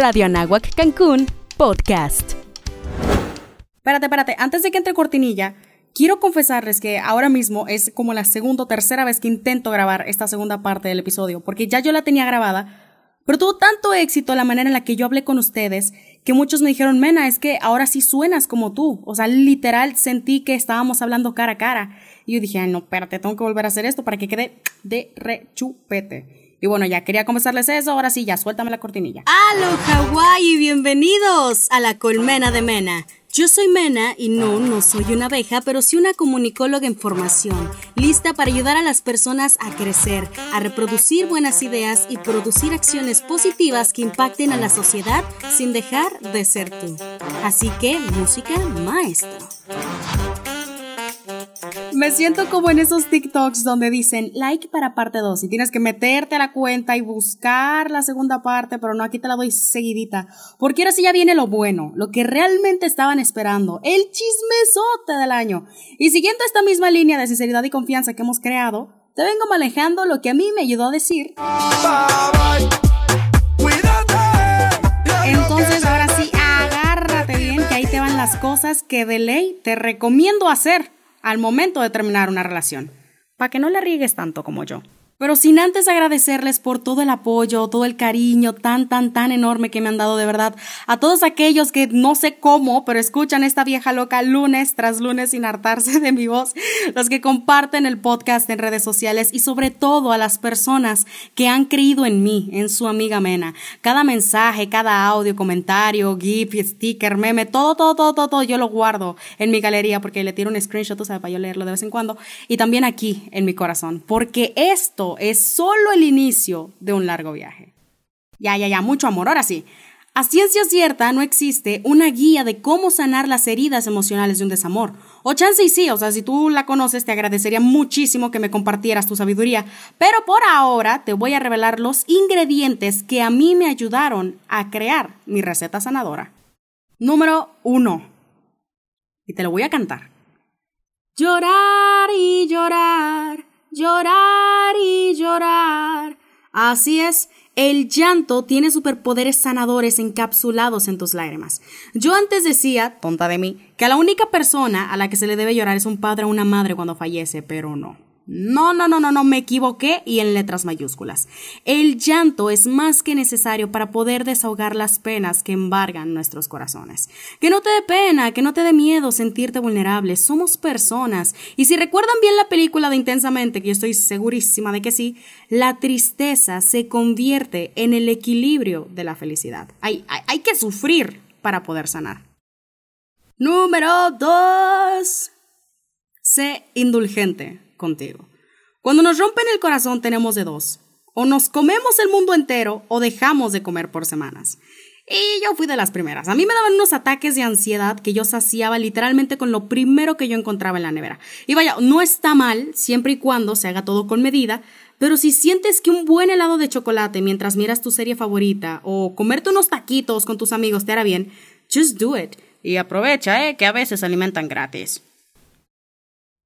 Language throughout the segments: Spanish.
Radio Anáhuac Cancún, podcast. Espérate, espérate, antes de que entre cortinilla, quiero confesarles que ahora mismo es como la segunda o tercera vez que intento grabar esta segunda parte del episodio, porque ya yo la tenía grabada, pero tuvo tanto éxito la manera en la que yo hablé con ustedes que muchos me dijeron, Mena, es que ahora sí suenas como tú. O sea, literal sentí que estábamos hablando cara a cara. Y yo dije, ay, no, espérate, tengo que volver a hacer esto para que quede de rechupete. Y bueno, ya quería confesarles eso, ahora sí, ya suéltame la cortinilla. ¡Halo, Hawái! Bienvenidos a la colmena de Mena. Yo soy Mena y no, no soy una abeja, pero sí una comunicóloga en formación, lista para ayudar a las personas a crecer, a reproducir buenas ideas y producir acciones positivas que impacten a la sociedad sin dejar de ser tú. Así que, música maestro. Me siento como en esos TikToks donde dicen like para parte 2 y tienes que meterte a la cuenta y buscar la segunda parte, pero no, aquí te la doy seguidita. Porque ahora sí ya viene lo bueno, lo que realmente estaban esperando, el chismesote del año. Y siguiendo esta misma línea de sinceridad y confianza que hemos creado, te vengo manejando lo que a mí me ayudó a decir. Entonces ahora sí, agárrate bien que ahí te van las cosas que de ley te recomiendo hacer al momento de terminar una relación, para que no le riegues tanto como yo. Pero sin antes agradecerles por todo el apoyo, todo el cariño tan, tan, tan enorme que me han dado de verdad. A todos aquellos que no sé cómo, pero escuchan esta vieja loca lunes tras lunes sin hartarse de mi voz. Los que comparten el podcast en redes sociales y sobre todo a las personas que han creído en mí, en su amiga Mena. Cada mensaje, cada audio, comentario, GIF, sticker, meme, todo, todo, todo, todo, todo, yo lo guardo en mi galería porque le tiro un screenshot, tú sabes, para yo leerlo de vez en cuando. Y también aquí en mi corazón. Porque esto es solo el inicio de un largo viaje. Ya, ya, ya, mucho amor, ahora sí. A ciencia cierta no existe una guía de cómo sanar las heridas emocionales de un desamor. O chance y sí, o sea, si tú la conoces te agradecería muchísimo que me compartieras tu sabiduría. Pero por ahora te voy a revelar los ingredientes que a mí me ayudaron a crear mi receta sanadora. Número uno. Y te lo voy a cantar. Llorar y llorar llorar y llorar. Así es, el llanto tiene superpoderes sanadores encapsulados en tus lágrimas. Yo antes decía, tonta de mí, que a la única persona a la que se le debe llorar es un padre o una madre cuando fallece, pero no. No, no, no, no, no, me equivoqué y en letras mayúsculas. El llanto es más que necesario para poder desahogar las penas que embargan nuestros corazones. Que no te dé pena, que no te dé miedo sentirte vulnerable. Somos personas. Y si recuerdan bien la película de Intensamente, que yo estoy segurísima de que sí, la tristeza se convierte en el equilibrio de la felicidad. Hay, hay, hay que sufrir para poder sanar. Número 2. Sé indulgente contigo. Cuando nos rompen el corazón tenemos de dos. O nos comemos el mundo entero o dejamos de comer por semanas. Y yo fui de las primeras. A mí me daban unos ataques de ansiedad que yo saciaba literalmente con lo primero que yo encontraba en la nevera. Y vaya, no está mal siempre y cuando se haga todo con medida, pero si sientes que un buen helado de chocolate mientras miras tu serie favorita o comerte unos taquitos con tus amigos te hará bien, just do it. Y aprovecha, eh, que a veces alimentan gratis.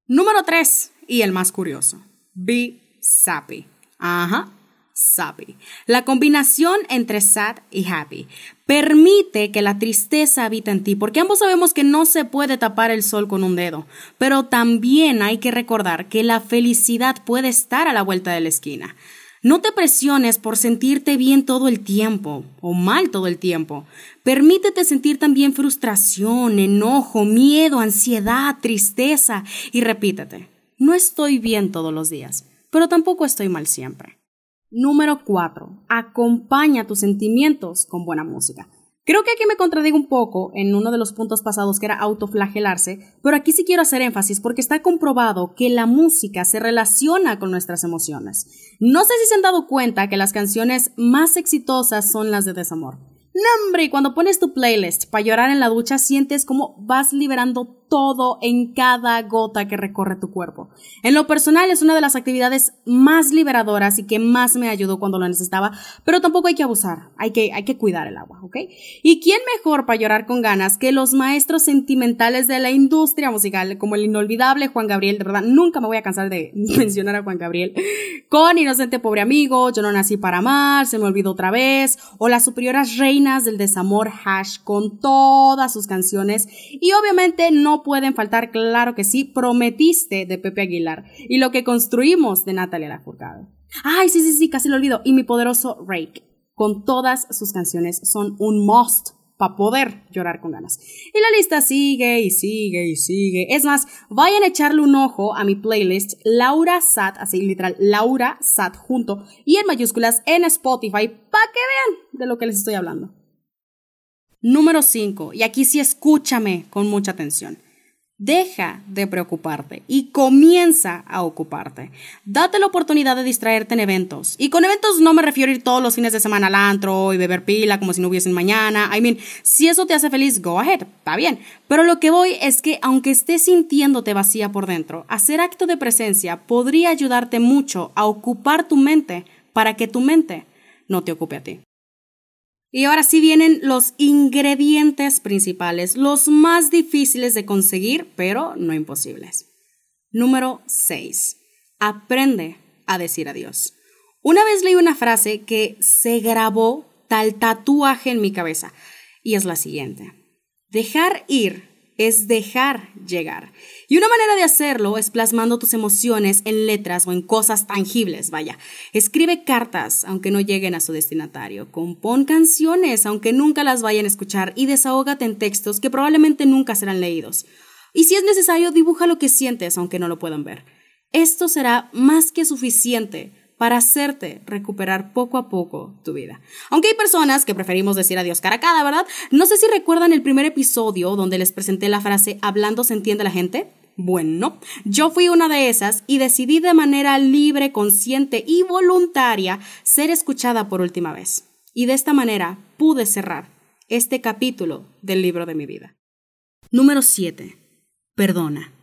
Número 3 y el más curioso. Be sappy. Ajá, sappy. La combinación entre sad y happy permite que la tristeza habite en ti, porque ambos sabemos que no se puede tapar el sol con un dedo, pero también hay que recordar que la felicidad puede estar a la vuelta de la esquina. No te presiones por sentirte bien todo el tiempo o mal todo el tiempo. Permítete sentir también frustración, enojo, miedo, ansiedad, tristeza y repítete, no estoy bien todos los días, pero tampoco estoy mal siempre. Número 4. Acompaña tus sentimientos con buena música. Creo que aquí me contradigo un poco en uno de los puntos pasados que era autoflagelarse, pero aquí sí quiero hacer énfasis porque está comprobado que la música se relaciona con nuestras emociones. No sé si se han dado cuenta que las canciones más exitosas son las de desamor. No, hombre, cuando pones tu playlist para llorar en la ducha sientes como vas liberando todo en cada gota que recorre tu cuerpo. En lo personal es una de las actividades más liberadoras y que más me ayudó cuando lo necesitaba, pero tampoco hay que abusar, hay que, hay que cuidar el agua, ¿ok? ¿Y quién mejor para llorar con ganas que los maestros sentimentales de la industria musical, como el inolvidable Juan Gabriel, de verdad, nunca me voy a cansar de mencionar a Juan Gabriel, con Inocente Pobre Amigo, Yo no nací para amar, Se me olvidó otra vez, o las superioras reinas del desamor Hash con todas sus canciones, y obviamente no pueden faltar, claro que sí, Prometiste de Pepe Aguilar, y lo que construimos de Natalia Lafourcade. Ay, sí, sí, sí, casi lo olvido, y mi poderoso Rake, con todas sus canciones, son un must para poder llorar con ganas. Y la lista sigue y sigue y sigue. Es más, vayan a echarle un ojo a mi playlist Laura Sat, así literal, Laura Sat junto y en mayúsculas en Spotify para que vean de lo que les estoy hablando. Número 5, y aquí sí escúchame con mucha atención. Deja de preocuparte y comienza a ocuparte. Date la oportunidad de distraerte en eventos. Y con eventos no me refiero a ir todos los fines de semana al antro y beber pila como si no hubiesen mañana. I mean, si eso te hace feliz, go ahead, está bien. Pero lo que voy es que aunque estés sintiéndote vacía por dentro, hacer acto de presencia podría ayudarte mucho a ocupar tu mente para que tu mente no te ocupe a ti. Y ahora sí vienen los ingredientes principales, los más difíciles de conseguir, pero no imposibles. Número 6. Aprende a decir adiós. Una vez leí una frase que se grabó tal tatuaje en mi cabeza y es la siguiente. Dejar ir es dejar llegar. Y una manera de hacerlo es plasmando tus emociones en letras o en cosas tangibles, vaya. Escribe cartas, aunque no lleguen a su destinatario. Compón canciones, aunque nunca las vayan a escuchar. Y desahógate en textos que probablemente nunca serán leídos. Y si es necesario, dibuja lo que sientes, aunque no lo puedan ver. Esto será más que suficiente para hacerte recuperar poco a poco tu vida. Aunque hay personas que preferimos decir adiós cara a cara, ¿verdad? No sé si recuerdan el primer episodio donde les presenté la frase hablando se entiende la gente. Bueno, yo fui una de esas y decidí de manera libre, consciente y voluntaria ser escuchada por última vez. Y de esta manera pude cerrar este capítulo del libro de mi vida. Número 7. Perdona.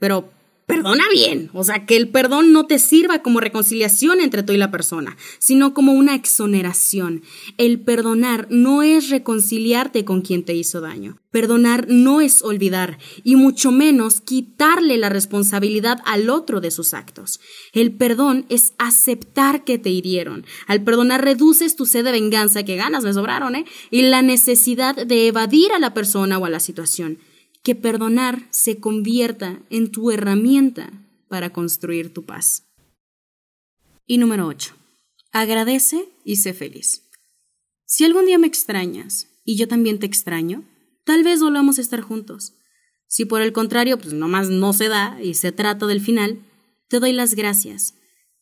Pero perdona bien. O sea, que el perdón no te sirva como reconciliación entre tú y la persona, sino como una exoneración. El perdonar no es reconciliarte con quien te hizo daño. Perdonar no es olvidar, y mucho menos quitarle la responsabilidad al otro de sus actos. El perdón es aceptar que te hirieron. Al perdonar reduces tu sed de venganza, que ganas me sobraron, ¿eh? Y la necesidad de evadir a la persona o a la situación que perdonar se convierta en tu herramienta para construir tu paz. Y número 8. Agradece y sé feliz. Si algún día me extrañas y yo también te extraño, tal vez volvamos a estar juntos. Si por el contrario, pues nomás no se da y se trata del final, te doy las gracias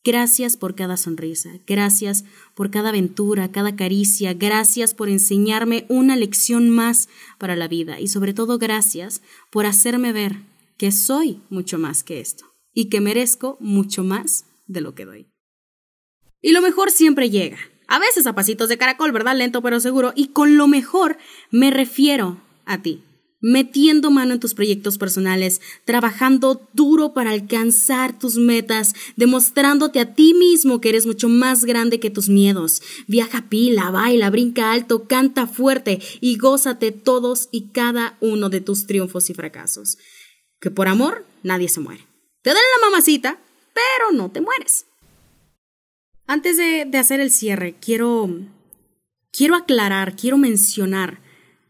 Gracias por cada sonrisa, gracias por cada aventura, cada caricia, gracias por enseñarme una lección más para la vida y sobre todo gracias por hacerme ver que soy mucho más que esto y que merezco mucho más de lo que doy. Y lo mejor siempre llega, a veces a pasitos de caracol, ¿verdad? Lento pero seguro, y con lo mejor me refiero a ti metiendo mano en tus proyectos personales, trabajando duro para alcanzar tus metas, demostrándote a ti mismo que eres mucho más grande que tus miedos. Viaja pila, baila, brinca alto, canta fuerte y gózate todos y cada uno de tus triunfos y fracasos. Que por amor nadie se muere. Te dan la mamacita, pero no te mueres. Antes de, de hacer el cierre, quiero, quiero aclarar, quiero mencionar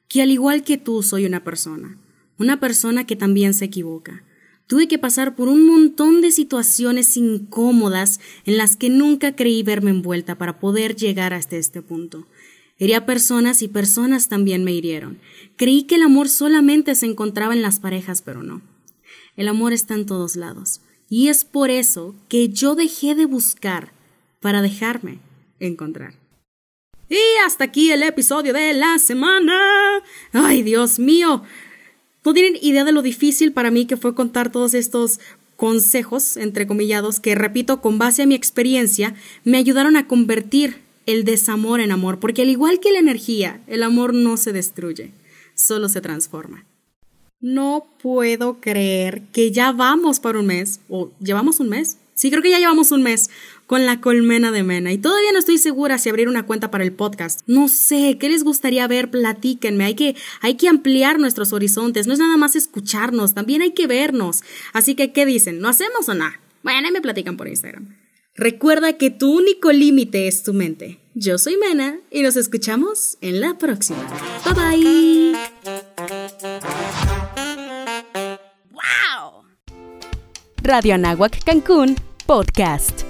que al igual que tú soy una persona, una persona que también se equivoca. Tuve que pasar por un montón de situaciones incómodas en las que nunca creí verme envuelta para poder llegar hasta este punto. Herí a personas y personas también me hirieron. Creí que el amor solamente se encontraba en las parejas, pero no. El amor está en todos lados. Y es por eso que yo dejé de buscar para dejarme encontrar. Y hasta aquí el episodio de la semana. Ay, Dios mío. No tienen idea de lo difícil para mí que fue contar todos estos consejos, entrecomillados, que, repito, con base a mi experiencia, me ayudaron a convertir el desamor en amor, porque al igual que la energía, el amor no se destruye, solo se transforma. No puedo creer que ya vamos por un mes, o llevamos un mes. Sí, creo que ya llevamos un mes con la colmena de Mena y todavía no estoy segura si abrir una cuenta para el podcast. No sé, ¿qué les gustaría ver? Platíquenme. Hay que, hay que ampliar nuestros horizontes. No es nada más escucharnos, también hay que vernos. Así que, ¿qué dicen? ¿No hacemos o nada? Bueno, ahí me platican por Instagram. Recuerda que tu único límite es tu mente. Yo soy Mena y nos escuchamos en la próxima. Bye bye. Radio Anáhuac Cancún Podcast.